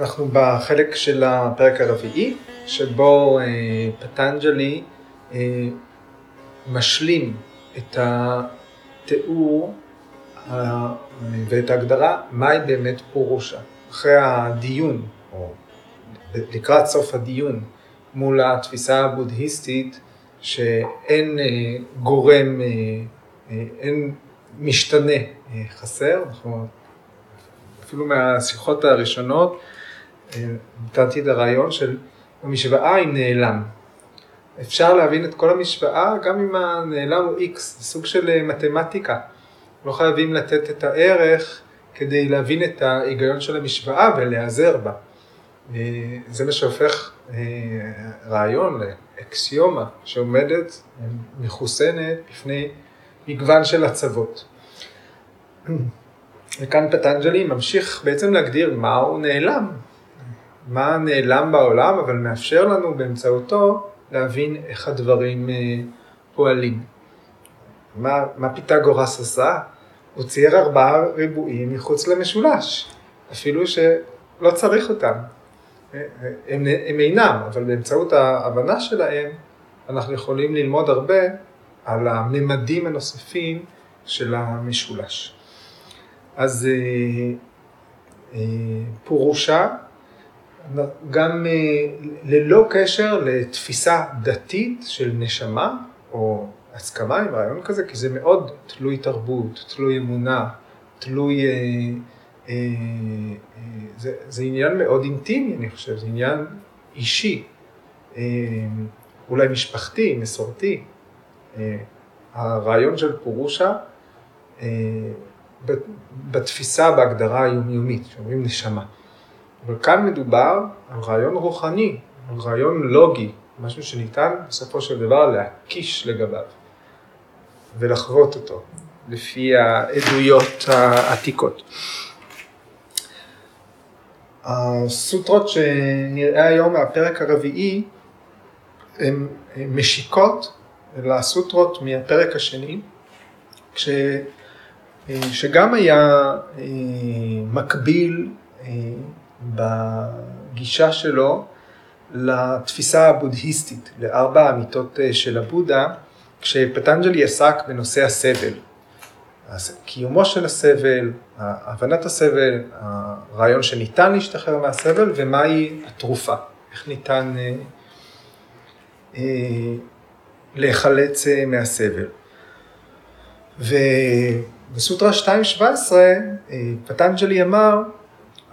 אנחנו בחלק של הפרק הרביעי, שבו אה, פטנג'לי אה, משלים את התיאור אה, ואת ההגדרה מהי באמת פורושה. אחרי הדיון, או לקראת סוף הדיון, מול התפיסה הבודהיסטית, שאין אה, גורם, אה, אה, אין משתנה אה, חסר, אנחנו אפילו מהשיחות הראשונות, נתתי את הרעיון של המשוואה היא נעלם. אפשר להבין את כל המשוואה גם אם הנעלם הוא X, זה סוג של אה, מתמטיקה. לא חייבים לתת את הערך כדי להבין את ההיגיון של המשוואה ולהיעזר בה. אה, זה מה שהופך אה, רעיון לאקסיומה שעומדת מחוסנת בפני מגוון של הצוות. וכאן פטנג'לי ממשיך בעצם להגדיר מה הוא נעלם, מה נעלם בעולם, אבל מאפשר לנו באמצעותו להבין איך הדברים אה, פועלים. מה, מה פיתגורס עשה? הוא צייר ארבעה ריבועים מחוץ למשולש, אפילו שלא צריך אותם. אה, הם, הם אינם, אבל באמצעות ההבנה שלהם אנחנו יכולים ללמוד הרבה על הממדים הנוספים של המשולש. אז אה, אה, פורושה, גם אה, ללא קשר לתפיסה דתית של נשמה, או הסכמה עם רעיון כזה, כי זה מאוד תלוי תרבות, תלוי אמונה, תלוי... זה, זה עניין מאוד אינטימי, אני חושב, זה עניין אישי, אולי משפחתי, מסורתי. הרעיון של פורושה בתפיסה, בהגדרה היומיומית, שאומרים נשמה. אבל כאן מדובר על רעיון רוחני, על רעיון לוגי, משהו שניתן בסופו של דבר להקיש לגביו ולחוות אותו, לפי העדויות העתיקות. הסוטרות שנראה היום מהפרק הרביעי הן משיקות לסוטרות מהפרק השני, כש... שגם היה אה, מקביל אה, בגישה שלו לתפיסה הבודהיסטית, לארבע האמיתות של הבודה, כשפטנג'לי עסק בנושא הסבל. קיומו של הסבל, הבנת הסבל, הרעיון שניתן להשתחרר מהסבל ומהי התרופה, איך ניתן אה, אה, להיחלץ מהסבל. ו... בסוטרה 2.17 אה, פטנג'לי אמר,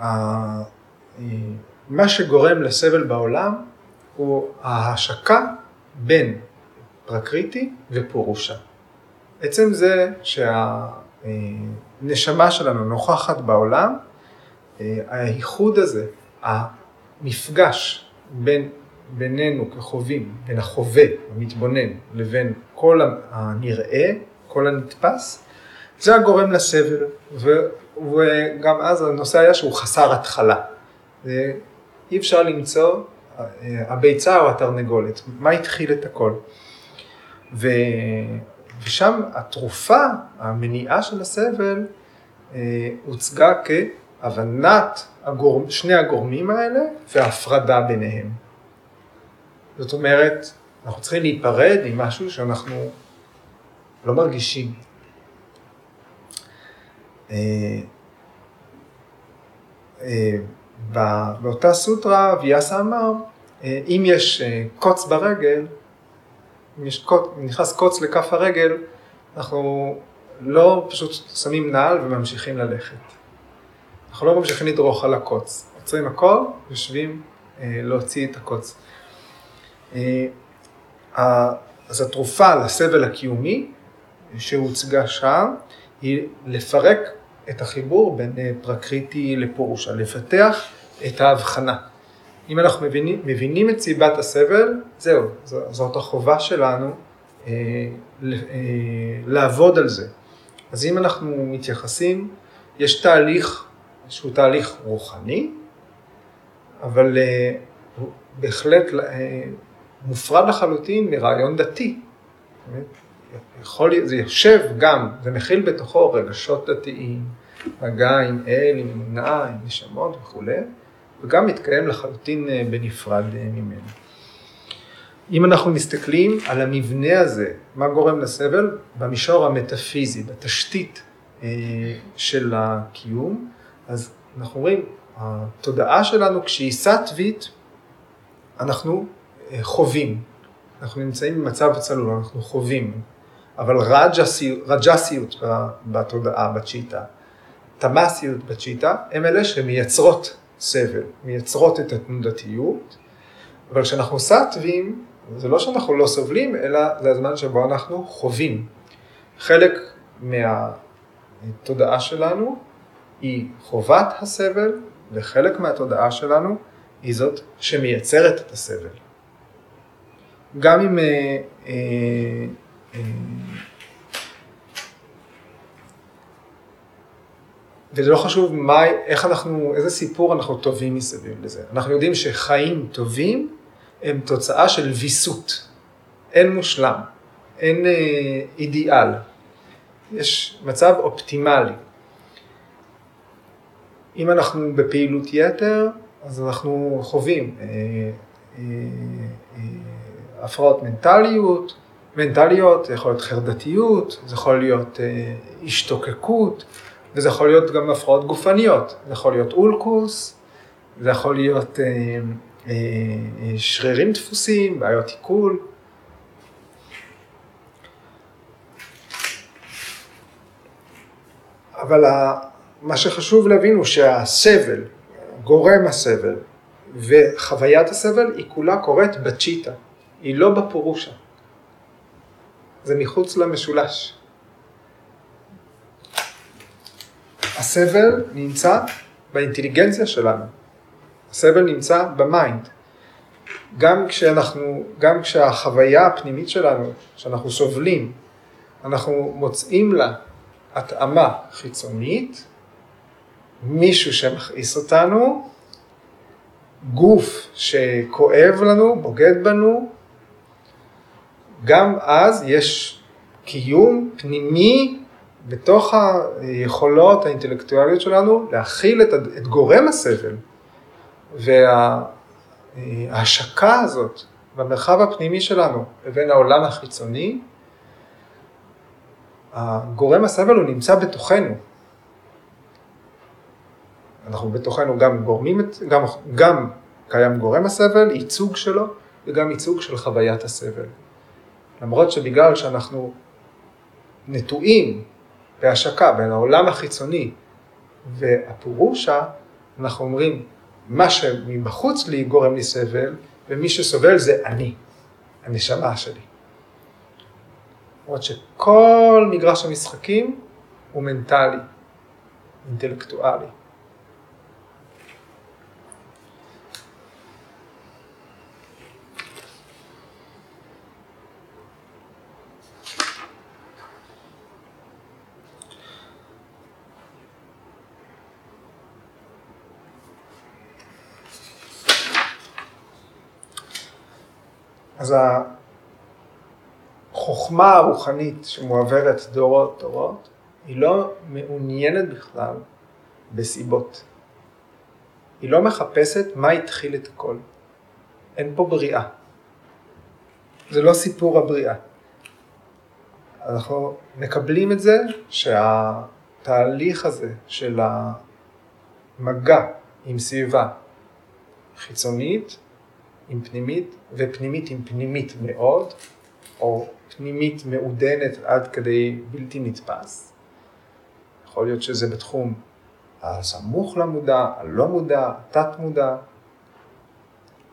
אה, מה שגורם לסבל בעולם הוא ההשקה בין פרקריטי ופורושה. עצם זה שהנשמה שלנו נוכחת בעולם, הייחוד הזה, המפגש בין, בינינו כחווים, בין החווה, המתבונן, לבין כל הנראה, כל הנתפס, זה הגורם לסבל, וגם אז הנושא היה שהוא חסר התחלה. אי אפשר למצוא אה, הביצה או התרנגולת, מה התחיל את הכל. ו, ושם התרופה, המניעה של הסבל, אה, הוצגה כהבנת הגור... שני הגורמים האלה והפרדה ביניהם. זאת אומרת, אנחנו צריכים להיפרד עם משהו שאנחנו לא מרגישים. אה, אה, באותה סוטרה ויאסה אמר, אה, אם יש קוץ ברגל, אם יש קוץ, נכנס קוץ לכף הרגל, אנחנו לא פשוט שמים נעל וממשיכים ללכת. אנחנו לא ממשיכים לדרוך על הקוץ. עוצרים הכל, יושבים להוציא את הקוץ. אז התרופה לסבל הקיומי שהוצגה שם, היא לפרק את החיבור בין אה, פרקריטי לפורושה, לפתח את ההבחנה. אם אנחנו מבינים, מבינים את סיבת הסבל, זהו, זאת החובה שלנו אה, אה, לעבוד על זה. אז אם אנחנו מתייחסים, יש תהליך שהוא תהליך רוחני, אבל אה, בהחלט אה, מופרד לחלוטין מרעיון דתי. יכול, זה יושב גם, זה מכיל בתוכו רגשות דתיים, מגע עם אל, עם אמונה, עם נשמות וכולי, וגם מתקיים לחלוטין אה, בנפרד אה, ממנו. אם אנחנו מסתכלים על המבנה הזה, מה גורם לסבל, במישור המטאפיזי, בתשתית אה, של הקיום, אז אנחנו רואים, התודעה שלנו כשהיא סטווית, אנחנו חווים, אנחנו נמצאים במצב צלול, אנחנו חווים, אבל רג'סיות, רג'סיות בתודעה, בצ'יטה, תמאסיות בצ'יטה, הם אלה שמייצרות סבל, מייצרות את התנודתיות, אבל כשאנחנו סטווים, זה לא שאנחנו לא סובלים, אלא זה הזמן שבו אנחנו חווים. חלק מהתודעה שלנו היא חובת הסבל, וחלק מהתודעה שלנו היא זאת שמייצרת את הסבל. גם אם... אה, אה, וזה לא חשוב מה, איך אנחנו, איזה סיפור אנחנו טובים מסביב לזה. אנחנו יודעים שחיים טובים הם תוצאה של ויסות. אין מושלם, אין אה, אידיאל. יש מצב אופטימלי. אם אנחנו בפעילות יתר, אז אנחנו חווים אה, אה, אה, הפרעות מנטליות, מנטליות, זה יכול להיות חרדתיות, זה יכול להיות אה, השתוקקות. וזה יכול להיות גם הפרעות גופניות, זה יכול להיות אולקוס, זה יכול להיות אה, אה, אה, שרירים דפוסים, בעיות עיכול. אבל מה שחשוב להבין הוא שהסבל, גורם הסבל וחוויית הסבל היא כולה קורית בצ'יטה, היא לא בפורושה. זה מחוץ למשולש. הסבל נמצא באינטליגנציה שלנו, הסבל נמצא במיינד. גם כשאנחנו, גם כשהחוויה הפנימית שלנו, שאנחנו סובלים, אנחנו מוצאים לה התאמה חיצונית, מישהו שמכעיס אותנו, גוף שכואב לנו, בוגד בנו, גם אז יש קיום פנימי בתוך היכולות האינטלקטואליות שלנו להכיל את, את גורם הסבל וההשקה הזאת במרחב הפנימי שלנו לבין העולם החיצוני, הגורם הסבל הוא נמצא בתוכנו. אנחנו בתוכנו גם גורמים, גם, גם קיים גורם הסבל, ייצוג שלו וגם ייצוג של חוויית הסבל. למרות שבגלל שאנחנו נטועים בהשקה בין העולם החיצוני והפורושה, אנחנו אומרים, מה שמבחוץ לי גורם לי סבל, ומי שסובל זה אני, הנשמה שלי. למרות שכל מגרש המשחקים הוא מנטלי, אינטלקטואלי. אז החוכמה הרוחנית שמועברת דורות דורות, היא לא מעוניינת בכלל בסיבות. היא לא מחפשת מה התחיל את הכל. אין פה בריאה. זה לא סיפור הבריאה. אנחנו מקבלים את זה שהתהליך הזה של המגע עם סביבה חיצונית עם פנימית, ופנימית עם פנימית מאוד, או פנימית מעודנת עד כדי בלתי נתפס. יכול להיות שזה בתחום הסמוך למודע, הלא מודע, תת מודע.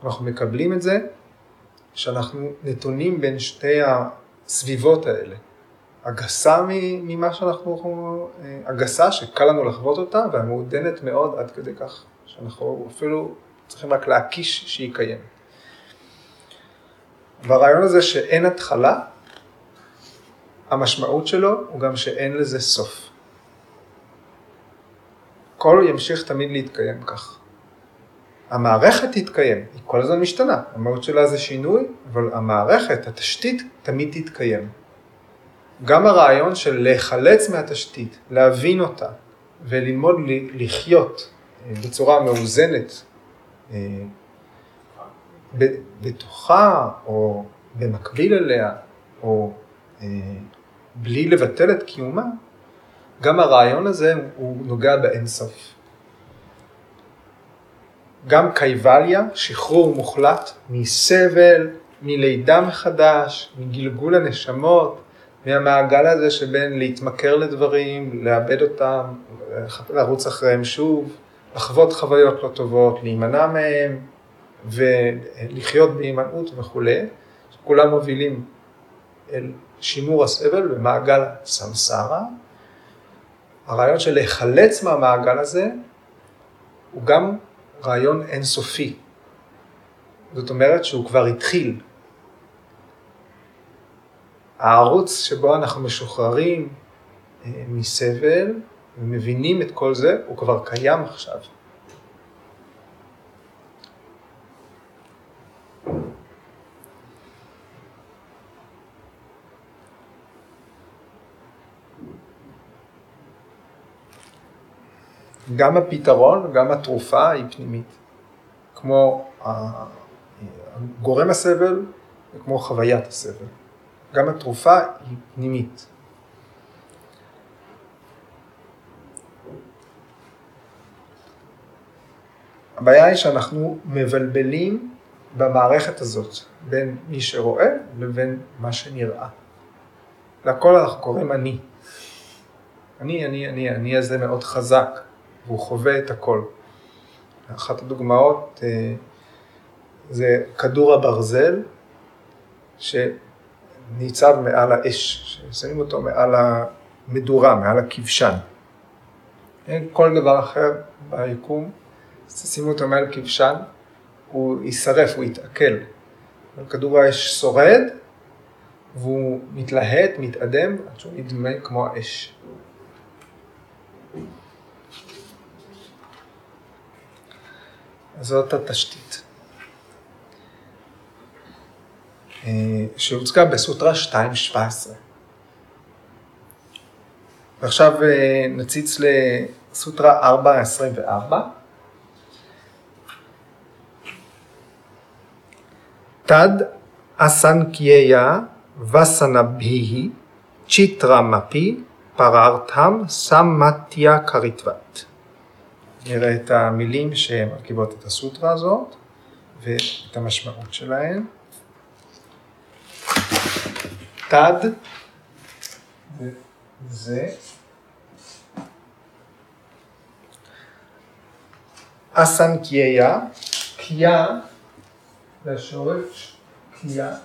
אנחנו מקבלים את זה שאנחנו נתונים בין שתי הסביבות האלה. הגסה ממה שאנחנו, הגסה שקל לנו לחוות אותה, והמעודנת מאוד עד כדי כך שאנחנו אפילו צריכים רק להקיש שהיא קיימת. והרעיון הזה שאין התחלה, המשמעות שלו הוא גם שאין לזה סוף. הכל ימשיך תמיד להתקיים כך. המערכת תתקיים, היא כל הזמן משתנה, המהות שלה זה שינוי, אבל המערכת, התשתית, תמיד תתקיים. גם הרעיון של להיחלץ מהתשתית, להבין אותה וללמוד לחיות אה, בצורה מאוזנת בתוכה או במקביל אליה או בלי לבטל את קיומה, גם הרעיון הזה הוא נוגע באינסוף. גם קייבליה, שחרור מוחלט מסבל, מלידה מחדש, מגלגול הנשמות, מהמעגל הזה שבין להתמכר לדברים, לאבד אותם, לרוץ אחריהם שוב, לחוות חוויות לא טובות, להימנע מהם ולחיות בהימנעות וכולי, כולם מובילים אל שימור הסבל במעגל סמסרה. הרעיון של להיחלץ מהמעגל הזה הוא גם רעיון אינסופי. זאת אומרת שהוא כבר התחיל. הערוץ שבו אנחנו משוחררים אה, מסבל ומבינים את כל זה, הוא כבר קיים עכשיו. גם הפתרון, גם התרופה היא פנימית. כמו גורם הסבל וכמו חוויית הסבל. גם התרופה היא פנימית. הבעיה היא שאנחנו מבלבלים במערכת הזאת בין מי שרואה לבין מה שנראה. לכל אנחנו קוראים אני. אני, אני, אני, אני הזה מאוד חזק. והוא חווה את הכל. אחת הדוגמאות אה, זה כדור הברזל שניצב מעל האש, ששמים אותו מעל המדורה, מעל הכבשן. אין כל דבר אחר ביקום, שימו אותו מעל כבשן, הוא יישרף, הוא יתעכל. כדור האש שורד והוא מתלהט, מתאדם, עד שהוא נדמה כמו האש. זאת התשתית. אה, שהוצגה בסוטרה 2.17. ועכשיו אה, נציץ לסוטרה 4.24. תד אסנקיייה וסנביהי צ'יטרה מפי פררתם סמטיה קריטבת. נראה את המילים שמרכיבות את הסוטרה הזאת ואת המשמעות שלהן. תד זה אסן קיייה, קיה השורש קיה.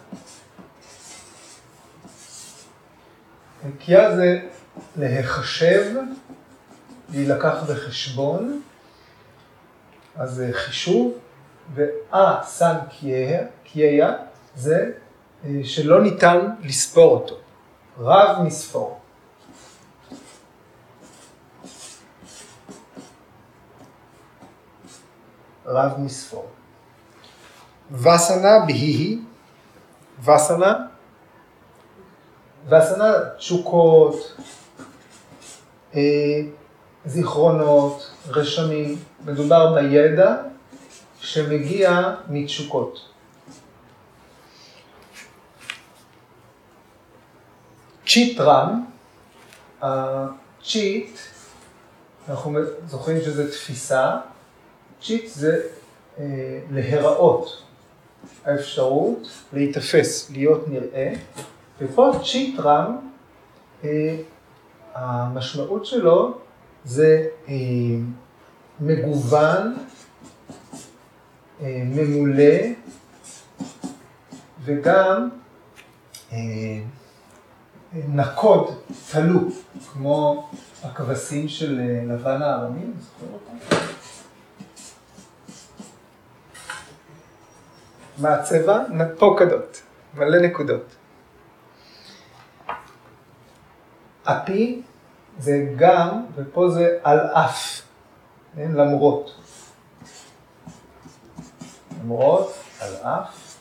קיה זה להיחשב, להילקח בחשבון, אז זה חישוב, ואה סן קייאה זה אה, שלא ניתן לספור אותו, רב מספור. רב מספור. וסנה בהיהי, וסנה, וסנה תשוקות, אה, זיכרונות, רשמים, מדובר בידע שמגיע מתשוקות. צ'יטרם, הצ'יט, אנחנו זוכרים שזה תפיסה, צ'יט זה אה, להיראות, האפשרות להיתפס, להיות נראה, ופה צ'יטרם, אה, המשמעות שלו זה אה, מגוון, אה, ממולא, וגם אה, נקוד, תלו, כמו הכבשים של לבן הארמי, זוכר אותם? מה הצבע? פוקדות, מלא נקודות. אפי זה גם, ופה זה על אף, כן? למרות. למרות, על אף.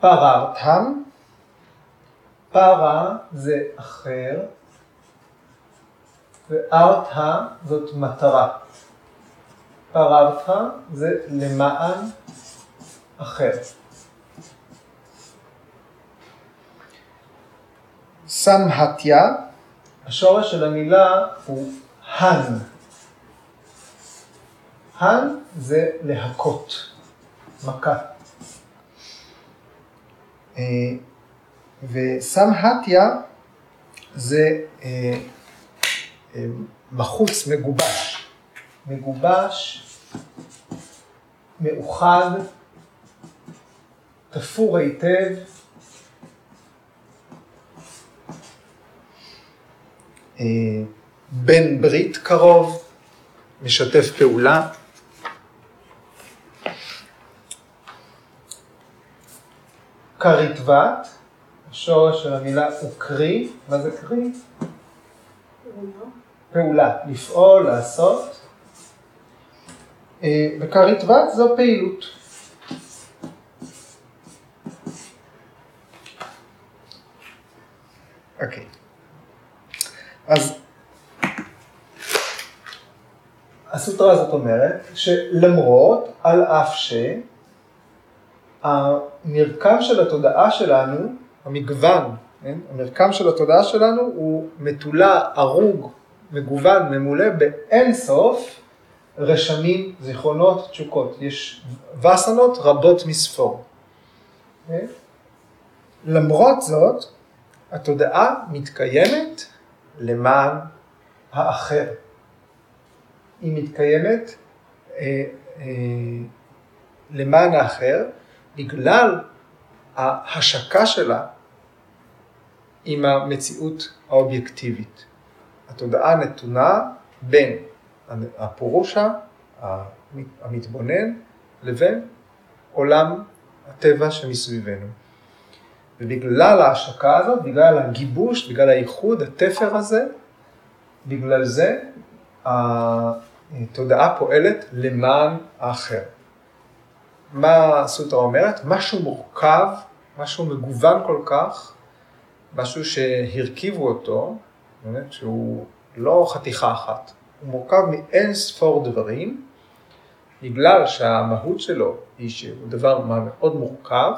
פררתם, פרה זה אחר, וארתה זאת מטרה. פררתא זה למען אחר. סמהתיה, השורש של המילה הוא הן. הן זה להכות, מכה. אה, וסמהתיה זה אה, אה, מחוץ, מגובש. מגובש, מאוחד, תפור היטב. בן ברית קרוב, משתף פעולה. כריתבת, השורש של המילה הוא קרי, מה זה קרי? פעולה, לפעול, לעשות. וכריתבת זו פעילות. אוקיי. אז הסוטרה הזאת אומרת שלמרות, על אף שהמרקם של התודעה שלנו, המגוון, כן? המרקם של התודעה שלנו הוא מתולה, הרוג, מגוון, ממולא באין סוף רשמים, זיכרונות, תשוקות. יש וסנות רבות מספור. כן? למרות זאת, התודעה מתקיימת למען האחר. היא מתקיימת אה, אה, למען האחר בגלל ההשקה שלה עם המציאות האובייקטיבית. התודעה נתונה בין הפורושה, המתבונן, לבין עולם הטבע שמסביבנו. ובגלל ההשקה הזאת, בגלל הגיבוש, בגלל האיחוד, התפר הזה, בגלל זה התודעה פועלת למען האחר. מה הסוטרה אומרת? משהו מורכב, משהו מגוון כל כך, משהו שהרכיבו אותו, באמת שהוא לא חתיכה אחת, הוא מורכב מאין ספור דברים, בגלל שהמהות שלו היא שהוא דבר מאוד מורכב,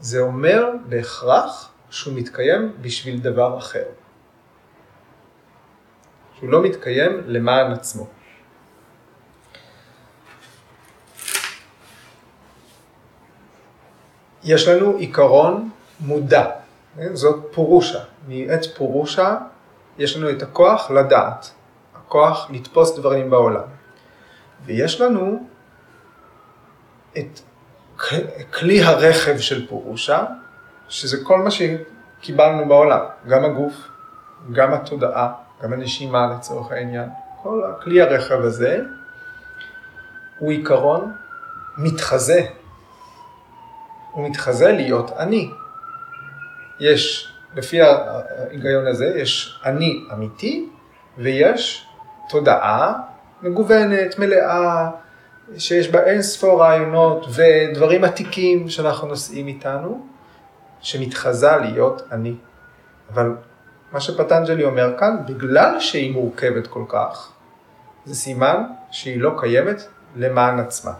זה אומר בהכרח שהוא מתקיים בשביל דבר אחר. שהוא לא מתקיים למען עצמו. יש לנו עיקרון מודע? זאת פורושה. מעץ פורושה יש לנו את הכוח לדעת, הכוח לתפוס דברים בעולם. ויש לנו את כלי הרכב של פורושה, שזה כל מה שקיבלנו בעולם, גם הגוף, גם התודעה, גם הנשימה לצורך העניין. כל הכלי הרכב הזה הוא עיקרון מתחזה. הוא מתחזה להיות אני. יש, לפי ההיגיון הזה, יש אני אמיתי ויש תודעה מגוונת, מלאה, שיש בה אין ספור רעיונות ודברים עתיקים שאנחנו נושאים איתנו, שמתחזה להיות אני. אבל מה שפטנג'לי אומר כאן, בגלל שהיא מורכבת כל כך, זה סימן שהיא לא קיימת למען עצמה.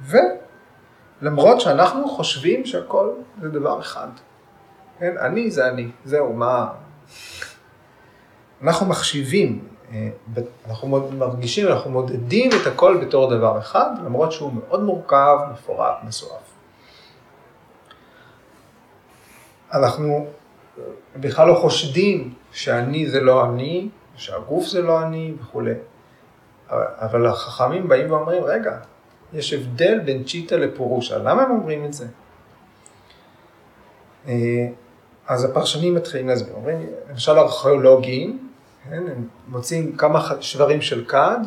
ולמרות שאנחנו חושבים שהכל זה דבר אחד. כן, אני זה אני, זהו, מה... אנחנו מחשיבים אה, אנחנו מרגישים, אנחנו מודדים את הכל בתור דבר אחד, למרות שהוא מאוד מורכב, מפורט, מסועף. אנחנו בכלל לא חושדים שאני זה לא אני, שהגוף זה לא אני וכולי. אבל החכמים באים ואומרים, רגע, יש הבדל בין צ'יטה לפורושה, למה הם אומרים את זה? אה, אז הפרשנים מתחילים להסביר, אומרים, למשל ארכיאולוגים, כן? הם מוצאים כמה שברים של כד,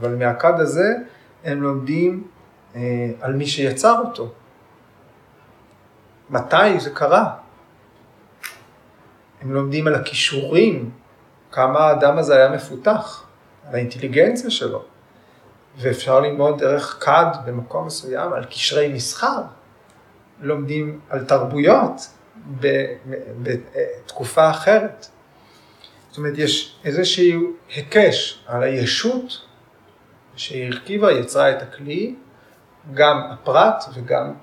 אבל מהכד הזה הם לומדים אה, על מי שיצר אותו. מתי זה קרה? הם לומדים על הכישורים, כמה האדם הזה היה מפותח, על האינטליגנציה שלו. ואפשר ללמוד דרך כד במקום מסוים על קשרי מסחר. לומדים על תרבויות בתקופה אחרת. זאת אומרת, יש איזשהו היקש על הישות שהיא הרכיבה, יצרה את הכלי, גם הפרט וגם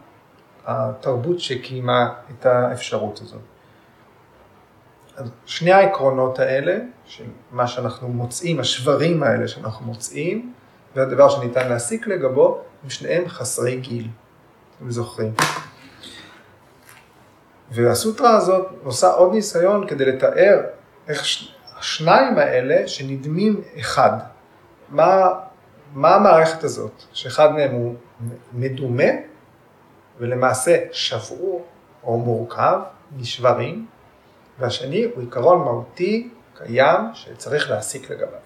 התרבות שקיימה את האפשרות הזאת. אז שני העקרונות האלה, מה שאנחנו מוצאים, השברים האלה שאנחנו מוצאים, והדבר שניתן להסיק לגבו, הם שניהם חסרי גיל, אתם זוכרים. והסוטרה הזאת עושה עוד ניסיון כדי לתאר איך השניים האלה שנדמים אחד. מה, מה המערכת הזאת? שאחד מהם הוא מדומה, ולמעשה שבור או מורכב משברים, והשני הוא עיקרון מהותי, קיים, שצריך להסיק לגביו.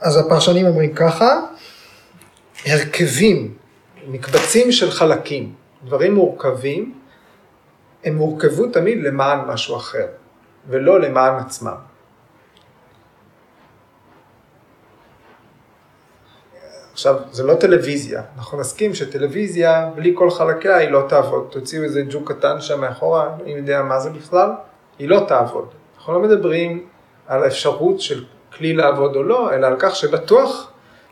אז הפרשנים אומרים ככה, הרכבים, מקבצים של חלקים, דברים מורכבים, הם מורכבו תמיד למען משהו אחר, ולא למען עצמם. עכשיו, זה לא טלוויזיה, אנחנו נסכים שטלוויזיה, בלי כל חלקיה, היא לא תעבוד. תוציאו איזה ג'וק קטן שם מאחורה, אני יודע מה זה בכלל, היא לא תעבוד. אנחנו לא מדברים על האפשרות של כלי לעבוד או לא, אלא על כך שבטוח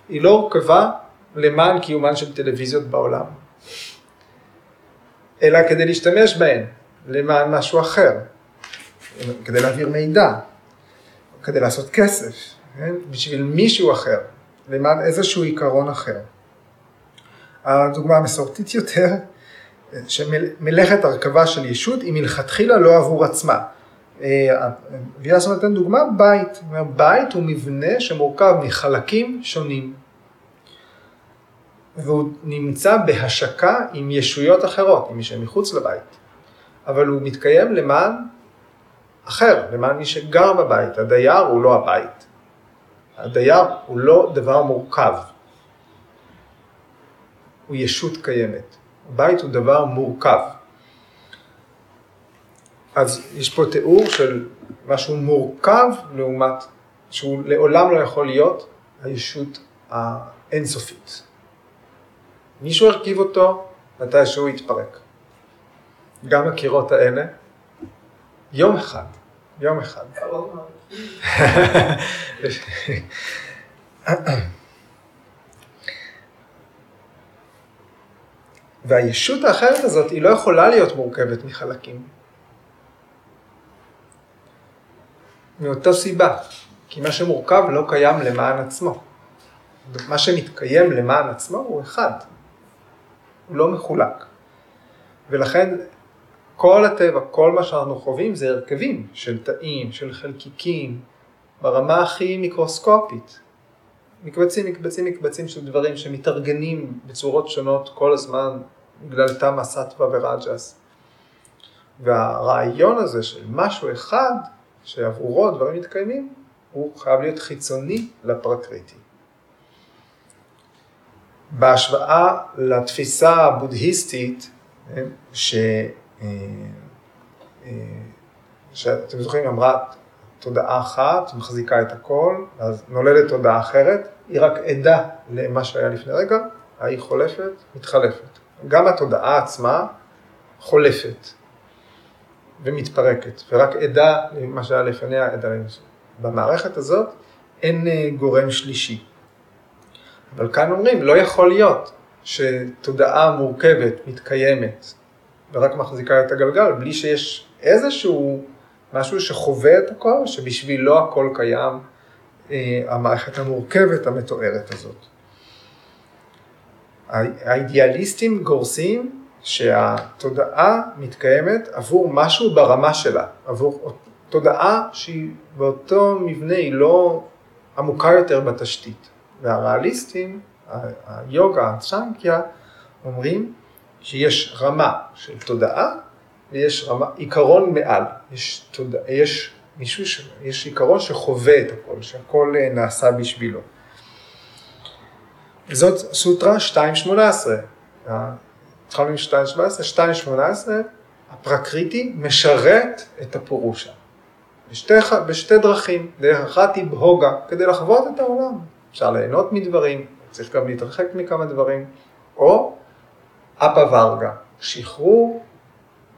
היא לא הורכבה למען קיומן של טלוויזיות בעולם, אלא כדי להשתמש בהן, למען משהו אחר, כדי להעביר מידע, כדי לעשות כסף, כן? בשביל מישהו אחר. למען איזשהו עיקרון אחר. הדוגמה המסורתית יותר, שמלאכת הרכבה של ישות היא מלכתחילה לא עבור עצמה. אה, ויאסו נותן דוגמה, בית. בית הוא מבנה שמורכב מחלקים שונים. והוא נמצא בהשקה עם ישויות אחרות, עם מי שמחוץ לבית. אבל הוא מתקיים למען אחר, למען מי שגר בבית. הדייר הוא לא הבית. הדייר הוא לא דבר מורכב, הוא ישות קיימת. הבית הוא דבר מורכב. אז יש פה תיאור של משהו מורכב לעומת, שהוא לעולם לא יכול להיות הישות האינסופית. מישהו הרכיב אותו מתי שהוא יתפרק. גם הקירות האלה, יום אחד, יום אחד. והישות האחרת הזאת היא לא יכולה להיות מורכבת מחלקים. מאותה סיבה, כי מה שמורכב לא קיים למען עצמו. מה שמתקיים למען עצמו הוא אחד, הוא לא מחולק. ולכן כל הטבע, כל מה שאנחנו חווים זה הרכבים של תאים, של חלקיקים, ברמה הכי מיקרוסקופית. מקבצים, מקבצים, מקבצים של דברים שמתארגנים בצורות שונות כל הזמן בגלל תמה, סטווה ורג'ס. והרעיון הזה של משהו אחד שעבורו דברים מתקיימים, הוא חייב להיות חיצוני לפרקריטי. בהשוואה לתפיסה הבודהיסטית, כן, ש... אה, אה, שאתם זוכרים, אמרה תודעה אחת מחזיקה את הכל, אז נולדת תודעה אחרת, היא רק עדה למה שהיה לפני רגע, ההיא חולפת, מתחלפת. גם התודעה עצמה חולפת ומתפרקת, ורק עדה למה שהיה לפניה, עדה למשהו. במערכת הזאת אין אה, גורם שלישי. אבל כאן אומרים, לא יכול להיות שתודעה מורכבת מתקיימת ורק מחזיקה את הגלגל, בלי שיש איזשהו משהו שחווה את הכל, שבשבילו הכל קיים, אה, המערכת המורכבת המתוארת הזאת. האידיאליסטים גורסים שהתודעה מתקיימת עבור משהו ברמה שלה, עבור תודעה שהיא באותו מבנה היא לא עמוקה יותר בתשתית. והריאליסטים, היוגה, הצ'אנקיה, אומרים שיש רמה של תודעה ויש רמה, עיקרון מעל, יש, תודע, יש מישהו, ש, יש עיקרון שחווה את הכל, שהכל אה, נעשה בשבילו. זאת סוטרה 2.18, התחלנו עם 2.17, 2.18, הפרקריטי משרת את הפורושה. בשתי, בשתי דרכים, דרך אחת היא בהוגה, כדי לחוות את העולם. אפשר ליהנות מדברים, צריך גם להתרחק מכמה דברים, או אפה ורגה, שחרור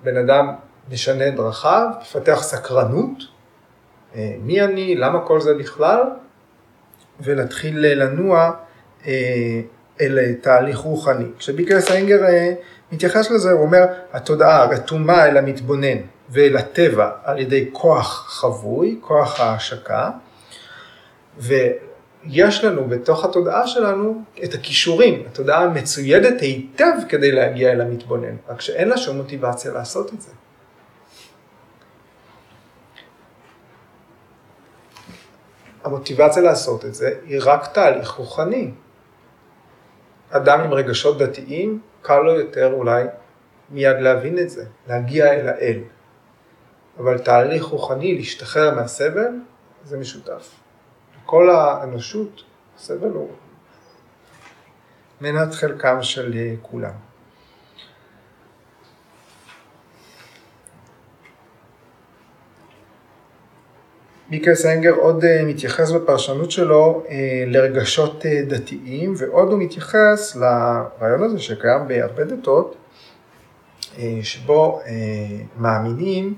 בן אדם משנה דרכיו, מפתח סקרנות אה, מי אני, למה כל זה בכלל, ולהתחיל לנוע אה, אל תהליך רוחני. כשביקר סיינגר מתייחס לזה, הוא אומר, התודעה רתומה אל המתבונן ואל הטבע על ידי כוח חבוי, כוח ההשקה, ויש לנו בתוך התודעה שלנו את הכישורים, התודעה מצוידת היטב כדי להגיע אל המתבונן, רק שאין לה שום מוטיבציה לעשות את זה. המוטיבציה לעשות את זה היא רק תהליך רוחני. אדם עם רגשות דתיים, קל לו יותר אולי מיד להבין את זה, להגיע אל האל. אבל תהליך רוחני, להשתחרר מהסבל, זה משותף. כל האנושות, הסבל הוא מנת חלקם של כולם. מיקל סנגר עוד אה, מתייחס בפרשנות שלו אה, לרגשות אה, דתיים ועוד הוא מתייחס לרעיון הזה שקיים בהרבה דתות שבו מאמינים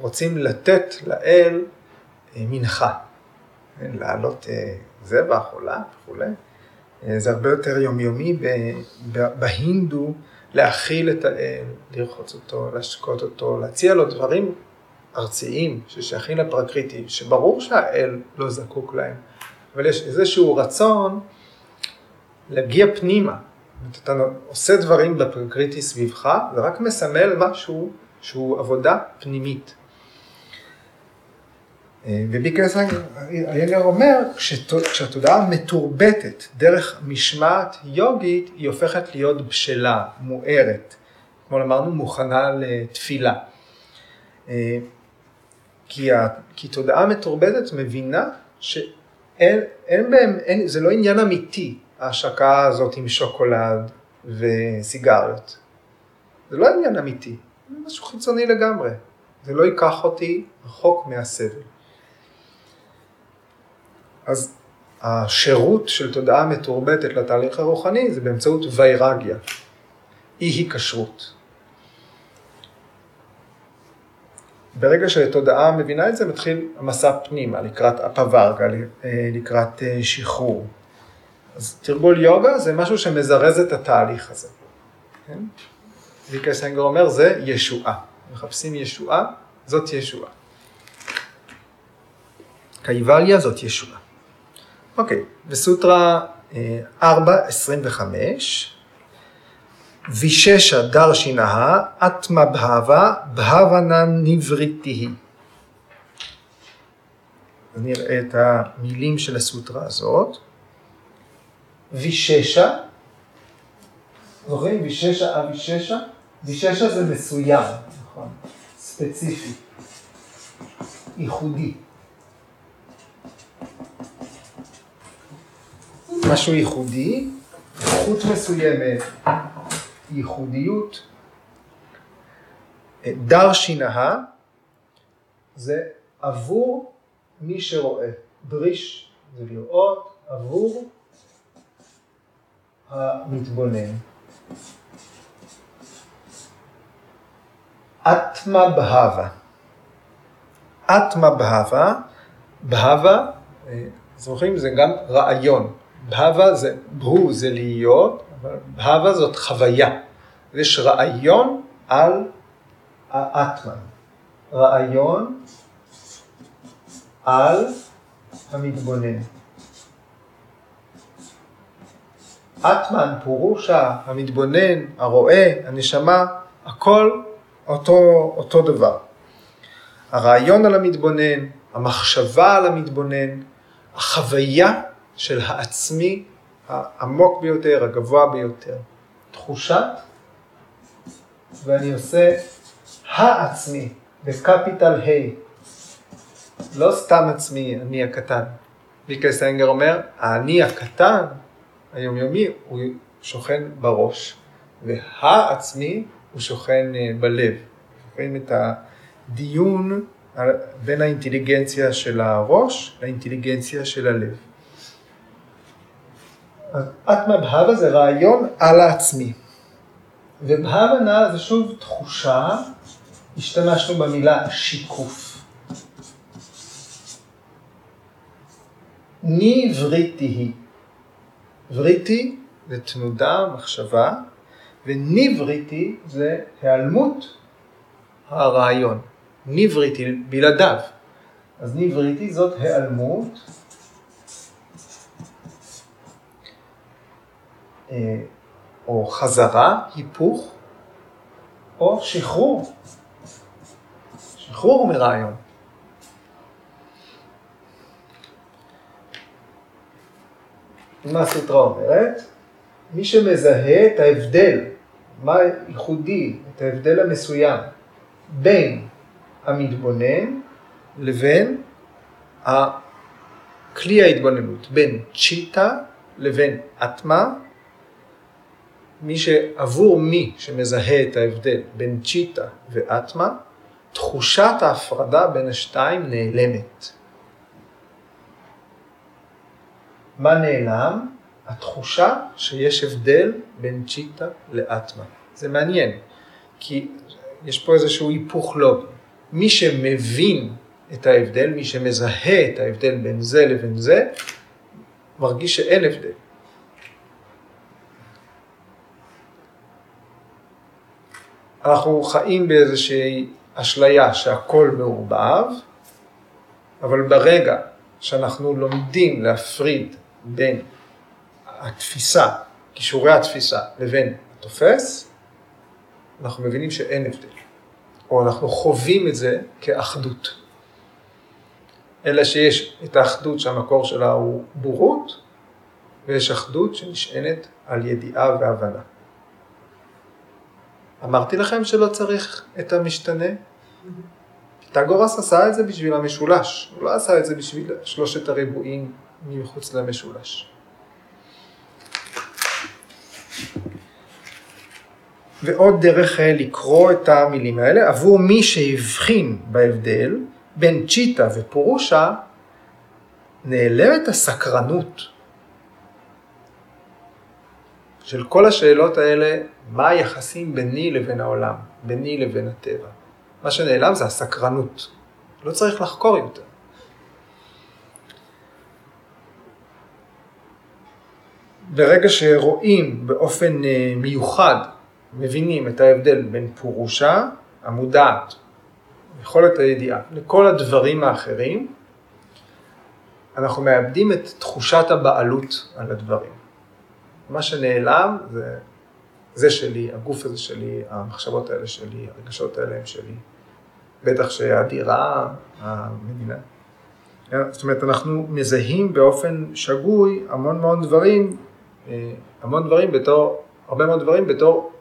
רוצים לתת לאל מנחה, כן, להעלות זבח עולה וכולי. זה הרבה יותר יומיומי בהינדו להכיל את האל, לרחוץ אותו, להשקות אותו, להציע לו דברים ארציים ששייכים לפרקריטי, שברור שהאל לא זקוק להם, אבל יש איזשהו רצון להגיע פנימה. אתה עושה דברים בפרקריטי סביבך, זה רק מסמל משהו שהוא עבודה פנימית. וביקרס איינגר אומר, כשהתודעה מתורבתת דרך משמעת יוגית, היא הופכת להיות בשלה, מוארת. כמו אמרנו, מוכנה לתפילה. כי, ה, כי תודעה מתורבתת מבינה שאין אין בהם, אין, זה לא עניין אמיתי, ההשקה הזאת עם שוקולד וסיגריות. זה לא עניין אמיתי, זה משהו חיצוני לגמרי. זה לא ייקח אותי רחוק מהסבל. אז השירות של תודעה מתורבתת לתהליך הרוחני זה באמצעות ויירגיה, אי היקשרות. ברגע שתודעה מבינה את זה, מתחיל המסע פנימה, לקראת אפווארגה, אה, לקראת אה, שחרור. אז תרגול יוגה זה משהו שמזרז את התהליך הזה. כן? ויקה סנגר אומר, זה ישועה. מחפשים ישועה, זאת ישועה. קייבליה זאת ישועה. אוקיי, וסוטרה 4.25, אה, ויששה דרשינהה אטמה בהבה בהבנה נבריתיהי. נראה את המילים של הסוטרה הזאת. ויששה, זוכרים? ויששה אביששה? ויששה זה מסוים, נכון, ספציפי, ייחודי. משהו ייחודי, איכות מסוימת, ייחודיות. דרשינהה זה עבור מי שרואה. דריש זה לראות עבור המתבונן. אטמה בהבה. אטמה בהבה, בהבה, אה, זוכרים? זה גם רעיון. בהבה זה, בהו זה להיות, אבל בהבה זאת חוויה. יש רעיון על האטמן. רעיון על המתבונן. אטמן, פורושה, המתבונן, הרואה, הנשמה, הכל אותו, אותו דבר. הרעיון על המתבונן, המחשבה על המתבונן, החוויה של העצמי העמוק ביותר, הגבוה ביותר. תחושת, ואני עושה העצמי, בקפיטל ה', לא סתם עצמי, אני הקטן. מיקל סיינגר אומר, האני הקטן, היומיומי, הוא שוכן בראש, והעצמי הוא שוכן אה, בלב. רואים את הדיון בין האינטליגנציה של הראש לאינטליגנציה של הלב. אטמה בהבה זה רעיון על העצמי. ובהבנה זה שוב תחושה, השתמשנו במילה שיקוף. ני וריטי היא. וריטי זה תנודה, מחשבה, וניבריטי זה היעלמות הרעיון. ניבריטי בלעדיו. אז ניבריטי זאת היעלמות. או חזרה, היפוך, או שחרור. שחרור מרעיון. מה הסוטרה אומרת? מי שמזהה את ההבדל, מה ייחודי, את ההבדל המסוים בין המתבונן לבין כלי ההתבוננות, בין צ'יטה לבין אטמה, מי שעבור מי שמזהה את ההבדל בין צ'יטה ואטמה, תחושת ההפרדה בין השתיים נעלמת. מה נעלם? התחושה שיש הבדל בין צ'יטה לאטמה. זה מעניין, כי יש פה איזשהו היפוך לוגי. מי שמבין את ההבדל, מי שמזהה את ההבדל בין זה לבין זה, מרגיש שאין הבדל. אנחנו חיים באיזושהי אשליה שהכל מעורבב, אבל ברגע שאנחנו לומדים להפריד בין התפיסה, כישורי התפיסה, לבין התופס, אנחנו מבינים שאין הבדל, או אנחנו חווים את זה כאחדות. אלא שיש את האחדות שהמקור שלה הוא בורות, ויש אחדות שנשענת על ידיעה והבנה. אמרתי לכם שלא צריך את המשתנה? פיתגורס עשה את זה בשביל המשולש, הוא לא עשה את זה בשביל שלושת הריבועים מחוץ למשולש. ועוד דרך אה, לקרוא את המילים האלה, עבור מי שהבחין בהבדל בין צ'יטה ופורושה, נעלמת הסקרנות של כל השאלות האלה, מה היחסים ביני לבין העולם, ביני לבין הטבע. מה שנעלם זה הסקרנות, לא צריך לחקור יותר. ברגע שרואים באופן אה, מיוחד, מבינים את ההבדל בין פורושה, המודעת, יכולת הידיעה, לכל הדברים האחרים, אנחנו מאבדים את תחושת הבעלות על הדברים. מה שנעלם זה, זה שלי, הגוף הזה שלי, המחשבות האלה שלי, הרגשות האלה הם שלי. בטח שהדירה, המדינה. זאת אומרת, אנחנו מזהים באופן שגוי המון המון דברים אה, המון דברים בתור, הרבה מאוד דברים בתור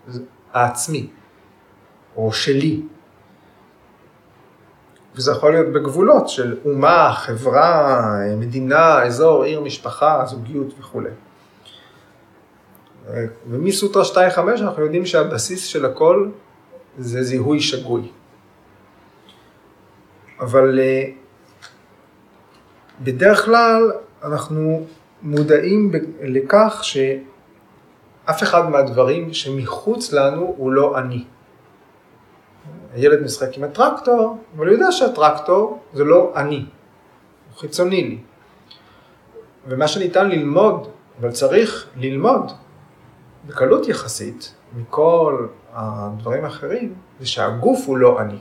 העצמי, או שלי. וזה יכול להיות בגבולות של אומה, חברה, מדינה, אזור, עיר, משפחה, זוגיות וכולי. ומסוטרה 2.5 אנחנו יודעים שהבסיס של הכל זה זיהוי שגוי. אבל אה, בדרך כלל אנחנו מודעים לכך שאף אחד מהדברים שמחוץ לנו הוא לא אני. הילד משחק עם הטרקטור, אבל הוא יודע שהטרקטור זה לא אני, הוא חיצוני לי. ומה שניתן ללמוד, אבל צריך ללמוד בקלות יחסית מכל הדברים האחרים, זה שהגוף הוא לא אני.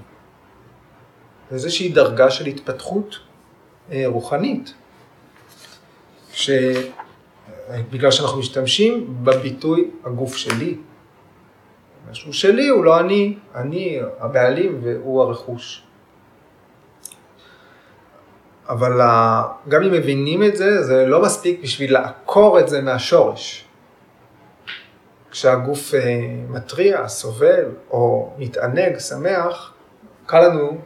זה איזושהי דרגה של התפתחות אה, רוחנית. ש... בגלל שאנחנו משתמשים בביטוי הגוף שלי. משהו שלי הוא לא אני, אני הבעלים והוא הרכוש. אבל גם אם מבינים את זה, זה לא מספיק בשביל לעקור את זה מהשורש. כשהגוף אה, מתריע, סובל או מתענג, שמח, קל לנו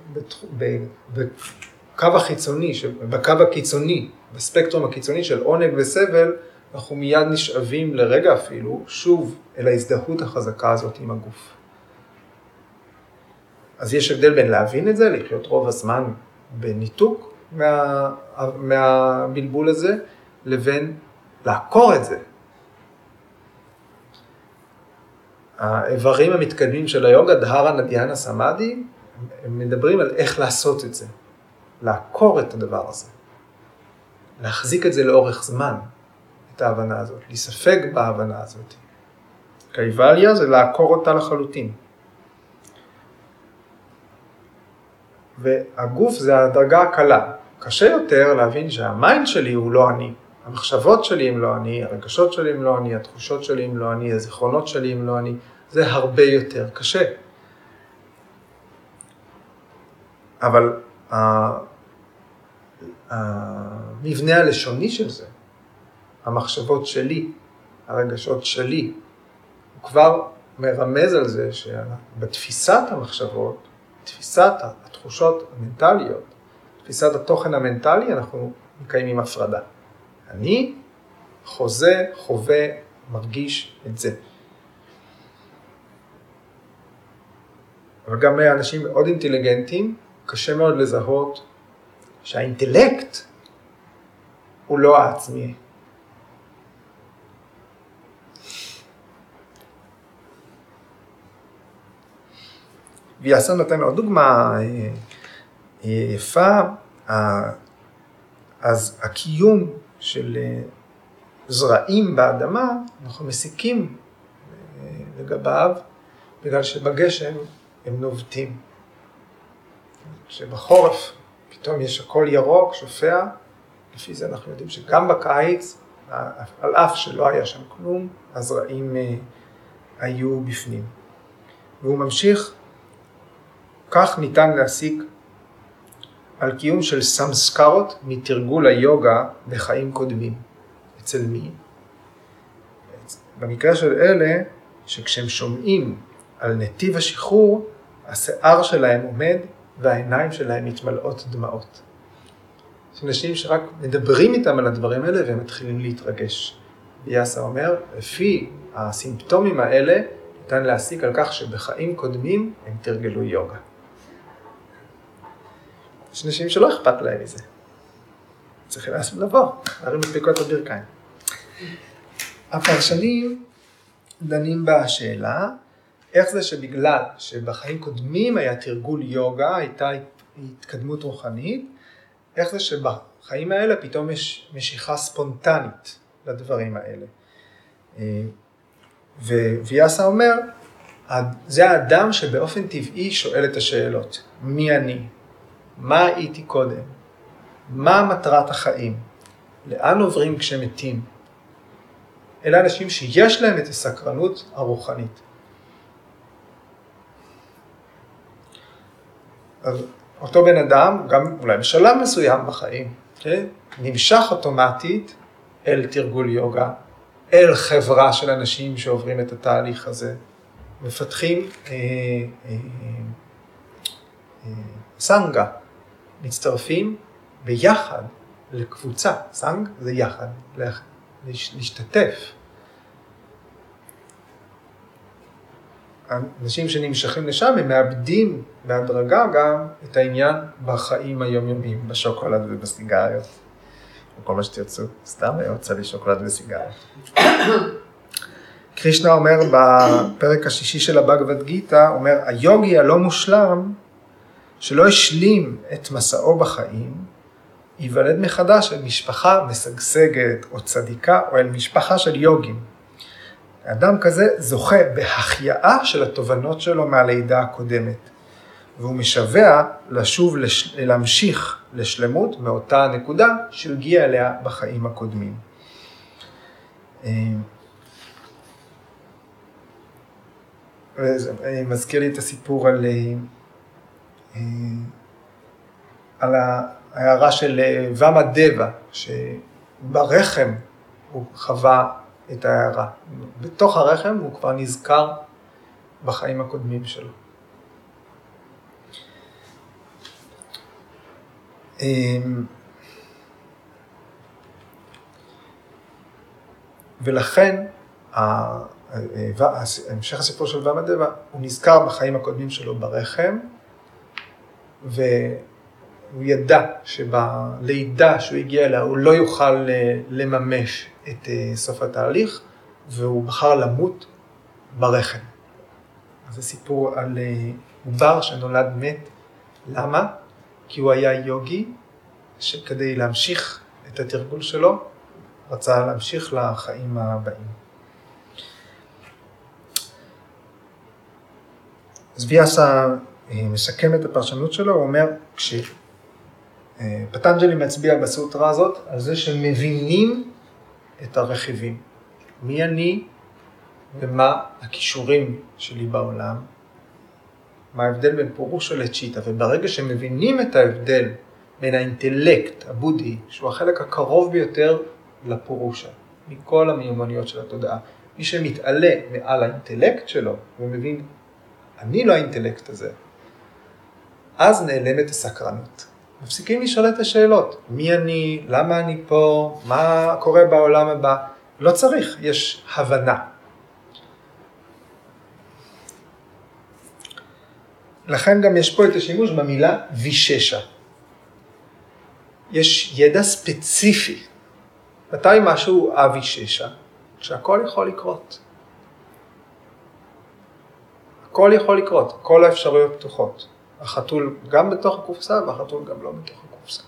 בקו החיצוני, בקו הקיצוני בספקטרום הקיצוני של עונג וסבל, אנחנו מיד נשאבים לרגע אפילו, שוב, אל ההזדהות החזקה הזאת עם הגוף. אז יש הבדל בין להבין את זה, לחיות רוב הזמן בניתוק מה, מהבלבול הזה, לבין לעקור את זה. האיברים המתקדמים של היוגה, דהרה נדיאנה סמאדי, הם מדברים על איך לעשות את זה, לעקור את הדבר הזה. להחזיק את זה לאורך זמן, את ההבנה הזאת, להיספג בהבנה הזאת. קייבליה זה לעקור אותה לחלוטין. והגוף זה הדרגה הקלה. קשה יותר להבין שהמיינד שלי הוא לא אני. המחשבות שלי הם לא אני, הרגשות שלי הם לא אני, התחושות שלי הם לא אני, הזיכרונות שלי הם לא אני. זה הרבה יותר קשה. אבל המבנה הלשוני של זה, המחשבות שלי, הרגשות שלי, הוא כבר מרמז על זה שבתפיסת המחשבות, תפיסת התחושות המנטליות, תפיסת התוכן המנטלי, אנחנו מקיימים הפרדה. אני חוזה, חווה, מרגיש את זה. אבל גם אנשים מאוד אינטליגנטים, קשה מאוד לזהות שהאינטלקט הוא לא העצמי. ויאסר נותן עוד דוגמה אה, אה, יפה, אז הקיום של אה, זרעים באדמה, אנחנו מסיקים לגביו, בגלל שבגשם הם נובטים. שבחורף פתאום יש הכל ירוק, שופע, לפי זה אנחנו יודעים שגם בקיץ, על אף שלא היה שם כלום, הזרעים אה, היו בפנים. והוא ממשיך, כך ניתן להסיק על קיום של סמסקרות מתרגול היוגה בחיים קודמים. אצל מי? במקרה של אלה, שכשהם שומעים על נתיב השחרור, השיער שלהם עומד והעיניים שלהם מתמלאות דמעות. יש אנשים שרק מדברים איתם על הדברים האלה והם מתחילים להתרגש. ויאסה אומר, לפי הסימפטומים האלה ניתן להסיק על כך שבחיים קודמים הם תרגלו יוגה. יש אנשים שלא אכפת להם מזה. צריכים לבוא, להרים את הברכיים. הפרשנים דנים בשאלה איך זה שבגלל שבחיים קודמים היה תרגול יוגה, הייתה התקדמות רוחנית, איך זה שבחיים האלה פתאום יש משיכה ספונטנית לדברים האלה. אה, וויאסה אומר, זה האדם שבאופן טבעי שואל את השאלות, מי אני? מה הייתי קודם? מה מטרת החיים? לאן עוברים כשמתים? אלה אנשים שיש להם את הסקרנות הרוחנית. אז אותו בן אדם, גם אולי בשלב מסוים בחיים, כן? נמשך אוטומטית אל תרגול יוגה, אל חברה של אנשים שעוברים את התהליך הזה, מפתחים אה, אה, אה, סנגה, מצטרפים ביחד לקבוצה, סנג זה יחד, להשתתף. אנשים שנמשכים לשם, הם מאבדים בהדרגה גם את העניין בחיים היומיומיים, בשוקולד ובסיגריות. או כל מה שתרצו, סתם היה יוצא לי שוקולד וסיגריות. קרישנה אומר בפרק השישי של הבגבד גיתא, אומר, היוגי הלא מושלם, שלא השלים את מסעו בחיים, ייוולד מחדש אל משפחה משגשגת או צדיקה או אל משפחה של יוגים. אדם כזה זוכה בהחייאה של התובנות שלו מהלידה הקודמת, והוא משווע לשוב, לש... להמשיך לשלמות מאותה הנקודה שהגיע אליה בחיים הקודמים. זה מזכיר לי את הסיפור על, אה, על ההערה של ואמה דבה, שברחם הוא חווה את ההערה. בתוך הרחם הוא כבר נזכר בחיים הקודמים שלו. אמ, ולכן המשך הסיפור של ומדבה, הוא נזכר בחיים הקודמים שלו ברחם, והוא ידע שבלידה שהוא הגיע אליה הוא לא יוכל אה, לממש את אה, סוף התהליך, והוא בחר למות ברחם. אז זה סיפור על אה, עובר שנולד מת. למה? כי הוא היה יוגי, שכדי להמשיך את התרגול שלו, רצה להמשיך לחיים הבאים. אז ויאסה מסכם את הפרשנות שלו, הוא אומר, כשפטנג'לי מצביע בסוטרה הזאת על זה שמבינים את הרכיבים. מי אני ומה הכישורים שלי בעולם, מה ההבדל בין פורושה לצ'יטה, וברגע שמבינים את ההבדל בין האינטלקט הבודי, שהוא החלק הקרוב ביותר לפורושה, מכל המיומנויות של התודעה, מי שמתעלה מעל האינטלקט שלו ומבין, אני לא האינטלקט הזה, אז נעלמת הסקרנות. מפסיקים לשאול את השאלות, מי אני, למה אני פה, מה קורה בעולם הבא, לא צריך, יש הבנה. לכן גם יש פה את השימוש במילה ויששה. יש ידע ספציפי. מתי משהו אביששה? כשהכל יכול לקרות. הכל יכול לקרות, כל האפשרויות פתוחות. החתול גם בתוך הקופסה והחתול גם לא בתוך הקופסה.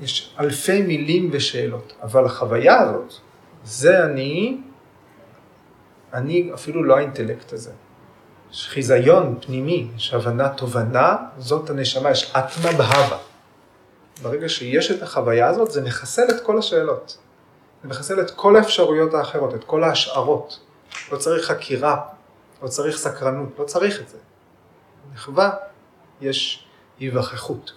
יש אלפי מילים ושאלות, אבל החוויה הזאת, זה אני, אני אפילו לא האינטלקט הזה. יש חיזיון פנימי, יש הבנה, תובנה, זאת הנשמה, יש אטמה בהווה. ברגע שיש את החוויה הזאת, זה מחסל את כל השאלות. זה מחסל את כל האפשרויות האחרות, את כל ההשערות. לא צריך חקירה, לא צריך סקרנות, לא צריך את זה. מחווה יש היווכחות.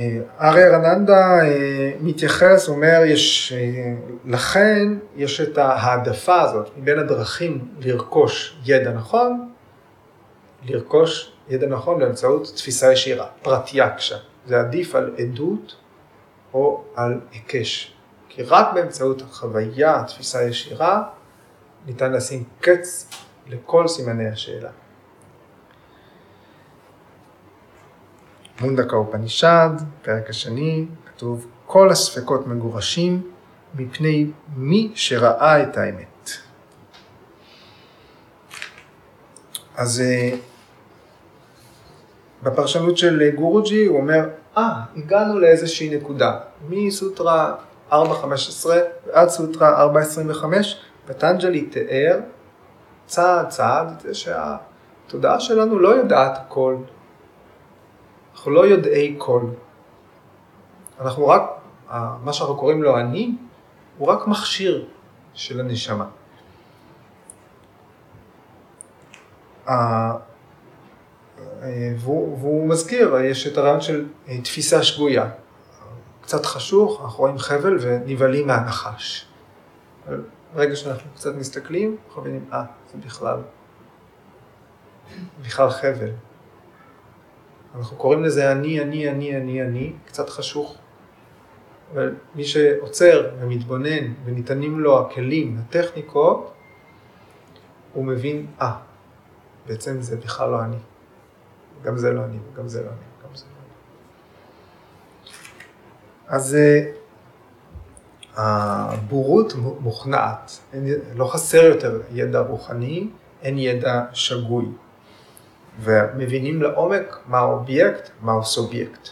אה, אריה רננדה אה, מתייחס, אומר, יש, אה, לכן יש את ההעדפה הזאת מבין הדרכים לרכוש ידע נכון, לרכוש ידע נכון באמצעות תפיסה ישירה, פרטיאקשה. זה עדיף על עדות או על היקש. כי רק באמצעות החוויה, תפיסה ישירה, ניתן לשים קץ לכל סימני השאלה. מונדקה אופנישד, פרק השני, כתוב כל הספקות מגורשים מפני מי שראה את האמת. אז אה, בפרשנות של גורוג'י הוא אומר, אה, ah, הגענו לאיזושהי נקודה, מסוטרה 4.15 ועד סוטרה 4.25, פטנג'לי תיאר צעד צעד את זה שהתודעה שלנו לא יודעת הכל, אנחנו לא יודעי כל. אנחנו רק, מה שאנחנו קוראים לו אני, הוא רק מכשיר של הנשמה. והוא, והוא מזכיר, יש את הרעיון של תפיסה שגויה. קצת חשוך, אנחנו רואים חבל ונבהלים מהנחש. ברגע שאנחנו קצת מסתכלים, אנחנו מבינים, אה, זה בכלל, בכלל חבל. אנחנו קוראים לזה אני, אני, אני, אני, אני, קצת חשוך. אבל מי שעוצר ומתבונן וניתנים לו הכלים, הטכניקות, הוא מבין, אה, בעצם זה בכלל לא אני. גם זה לא אני, גם זה לא אני. אז אה, הבורות מוכנעת, לא חסר יותר ידע רוחני, אין ידע שגוי. ומבינים לעומק מה האובייקט, מה הסובייקט.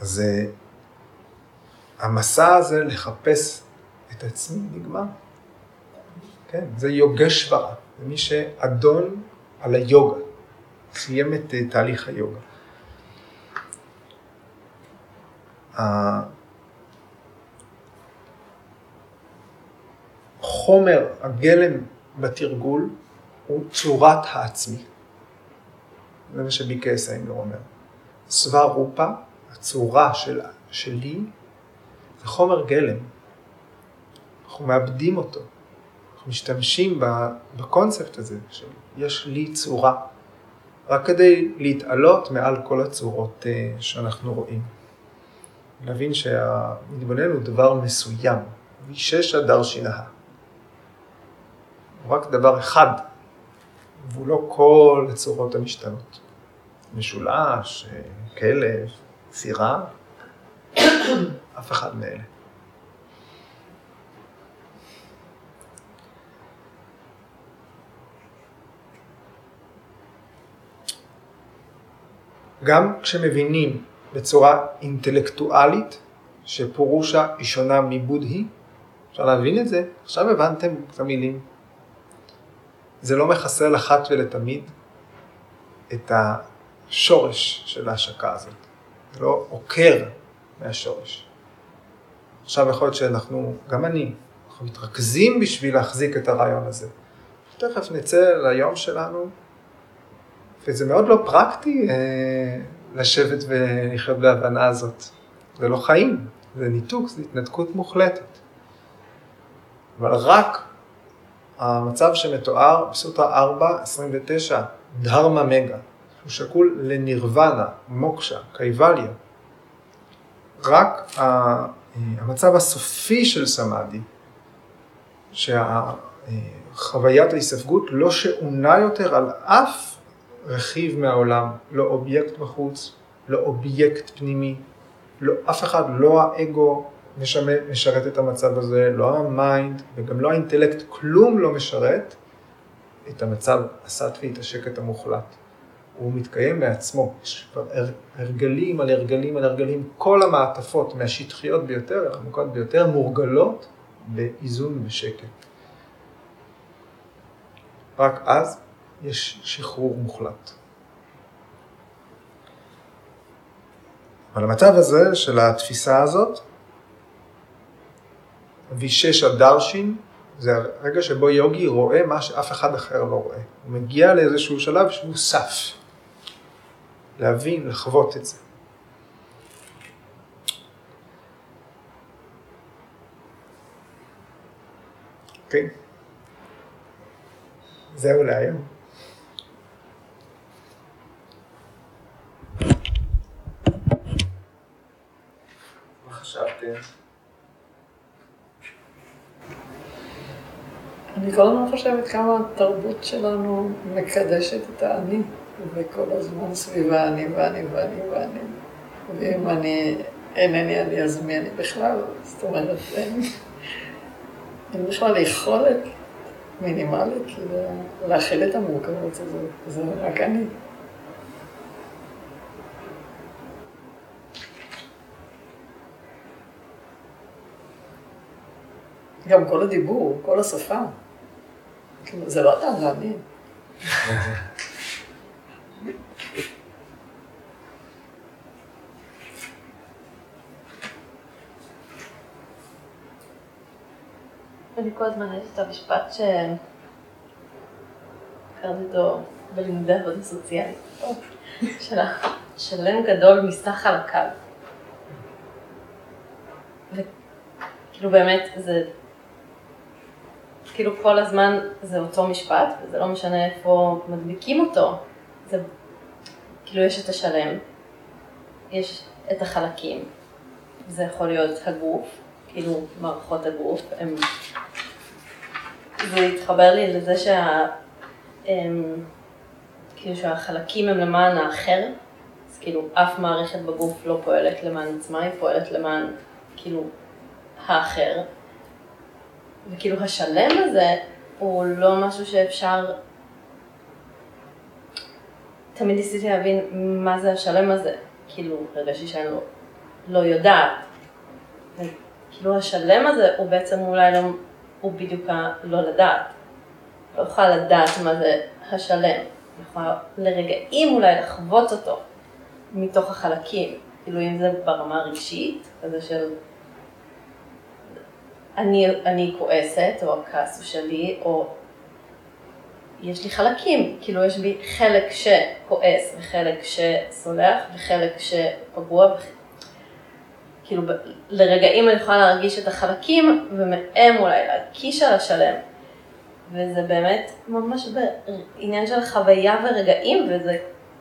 אז אה, המסע הזה לחפש את עצמי נגמר. כן, זה יוגשוורה, זה מי שאדון על היוגה, סיים את אה, תהליך היוגה. החומר, הגלם בתרגול הוא צורת העצמי. זה מה שביקי סיינגר אומר. סבר רופה, הצורה של, שלי, זה חומר גלם. אנחנו מאבדים אותו. אנחנו משתמשים בקונספט הזה של יש לי צורה, רק כדי להתעלות מעל כל הצורות אה, שאנחנו רואים. להבין שהמתבונן הוא דבר מסוים, וישש הדר שינהה. הוא רק דבר אחד, והוא לא כל הצורות המשתנות. משולש, כלב, סירה, אף אחד מאלה. גם כשמבינים בצורה אינטלקטואלית שפורושה היא שונה מבודהי, אפשר להבין את זה, עכשיו הבנתם את המילים. זה לא מחסל אחת ולתמיד את השורש של ההשקה הזאת. זה לא עוקר מהשורש. עכשיו יכול להיות שאנחנו, גם אני, אנחנו מתרכזים בשביל להחזיק את הרעיון הזה. תכף נצא ליום שלנו, וזה מאוד לא פרקטי אה, לשבת ולחיות בהבנה הזאת. זה לא חיים, זה ניתוק, זה התנתקות מוחלטת. אבל רק המצב שמתואר בסוטרה 4, 29, דהרמה מגה, שהוא שקול לנירוונה, מוקשה, קייבליה. רק המצב הסופי של סמאדי, שהחוויית ההיספגות לא שעונה יותר על אף רכיב מהעולם, לא אובייקט בחוץ, לא אובייקט פנימי, לא, אף אחד, לא האגו משרת, משרת את המצב הזה, לא ה mind וגם לא האינטלקט, כלום לא משרת את המצב הסטווי, את השקט המוחלט. הוא מתקיים מעצמו, יש כבר הרגלים על הרגלים על הרגלים, כל המעטפות מהשטחיות ביותר, העמוקות ביותר, מורגלות באיזון ושקט. רק אז יש שחרור מוחלט. אבל המצב הזה של התפיסה הזאת, וישש הדרשין, זה הרגע שבו יוגי רואה מה שאף אחד אחר לא רואה. הוא מגיע לאיזשהו שלב שהוא סף. להבין, לחוות את זה. אוקיי? זהו להיום. מה חשבתם? אני כל הזמן חושבת כמה התרבות שלנו מקדשת את האני. וכל הזמן סביב האני ואני ואני ואני. ואם אני אינני אני, אז מי אני בכלל? זאת אומרת, אין, אין בכלל יכולת מינימלית להכיל את המורכבות הזאת, זה רק אני. גם כל הדיבור, כל השפה, זה לא אדם להאמין. אני כל הזמן יש את המשפט ש... קראתי אותו בלימודי עבודה סוציאלית, של השלם גדול מסך חלקיו. וכאילו באמת זה, כאילו כל הזמן זה אותו משפט, וזה לא משנה איפה מדביקים אותו, זה כאילו יש את השלם, יש את החלקים, זה יכול להיות הגוף, כאילו מערכות הגוף, הם זה התחבר לי לזה שה... הם, כאילו שהחלקים הם למען האחר, אז כאילו אף מערכת בגוף לא פועלת למען עצמה, היא פועלת למען כאילו האחר. וכאילו השלם הזה הוא לא משהו שאפשר... תמיד ניסיתי להבין מה זה השלם הזה, כאילו הרגשתי שאני לא, לא יודעת. וכאילו השלם הזה הוא בעצם אולי לא הוא בדיוק הלא לדעת. לא יכולה לדעת מה זה השלם, היא יכולה לרגעים אולי לחוות אותו מתוך החלקים, כאילו אם זה ברמה הרגשית, כזה של אני, אני כועסת, או הכעס הוא שלי, או יש לי חלקים, כאילו יש בי חלק שכועס, וחלק שסולח, וחלק שפגוע, כאילו לרגעים אני יכולה להרגיש את החלקים ומהם אולי להקיש על השלם. וזה באמת ממש בעניין של חוויה ורגעים וזה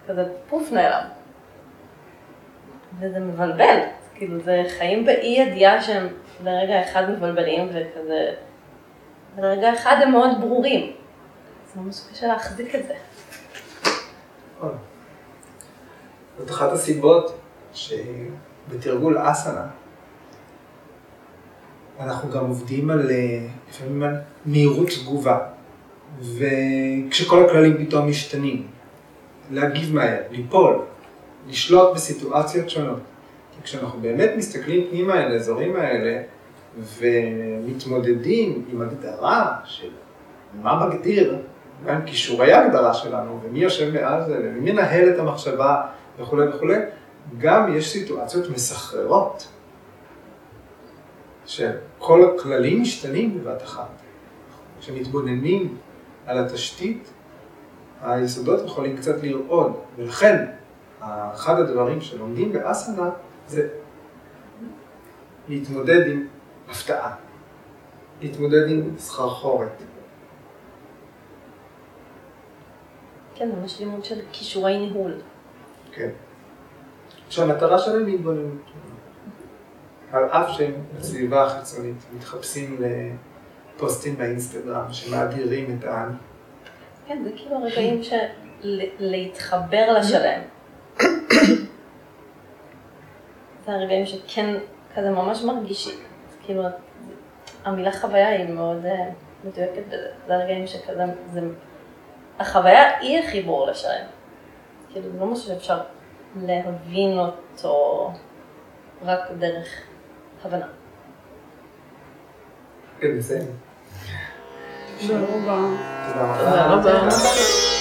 כזה פוף נעלם. וזה מבלבל, כאילו זה חיים באי ידיעה שהם לרגע אחד מבלבלים וכזה, לרגע אחד הם מאוד ברורים. זה ממש קשה להחזיק את זה. נכון. זאת אחת הסיבות שהיא בתרגול אסנה, אנחנו גם עובדים על, אה, לפעמים על מהירות תגובה, וכשכל הכללים פתאום משתנים, להגיב מהר, ליפול, לשלוט בסיטואציות שונות. כשאנחנו באמת מסתכלים פנימה אל האזורים האלה, ומתמודדים עם הגדרה של מה מגדיר, מה הם כישורי ההגדרה שלנו, ומי יושב מעל זה, ומי מנהל את המחשבה וכולי וכולי, גם יש סיטואציות מסחררות, שכל הכללים משתנים בבת אחת. כשמתבוננים על התשתית, היסודות יכולים קצת לרעוד, ולכן אחד הדברים שלומדים באסנה זה להתמודד עם הפתעה, להתמודד עם סחרחורת. כן, ממש לימוד של כישורי ניהול. כן. שהמטרה שלהם היא התבוננות. על אף שהם בסביבה החיצונית מתחפשים לפוסטים באינסטגרם שמאדירים את העם. כן, זה כאילו הרגעים של להתחבר לשלם. זה הרגעים שכן כזה ממש מרגישים, כאילו המילה חוויה היא מאוד אה, מדויקת בזה, זה הרגעים שכזה, זה, החוויה היא החיבור לשלם. כאילו זה לא משהו שאפשר להבין אותו רק דרך הבנה. כן, בסדר. תודה רבה. תודה רבה.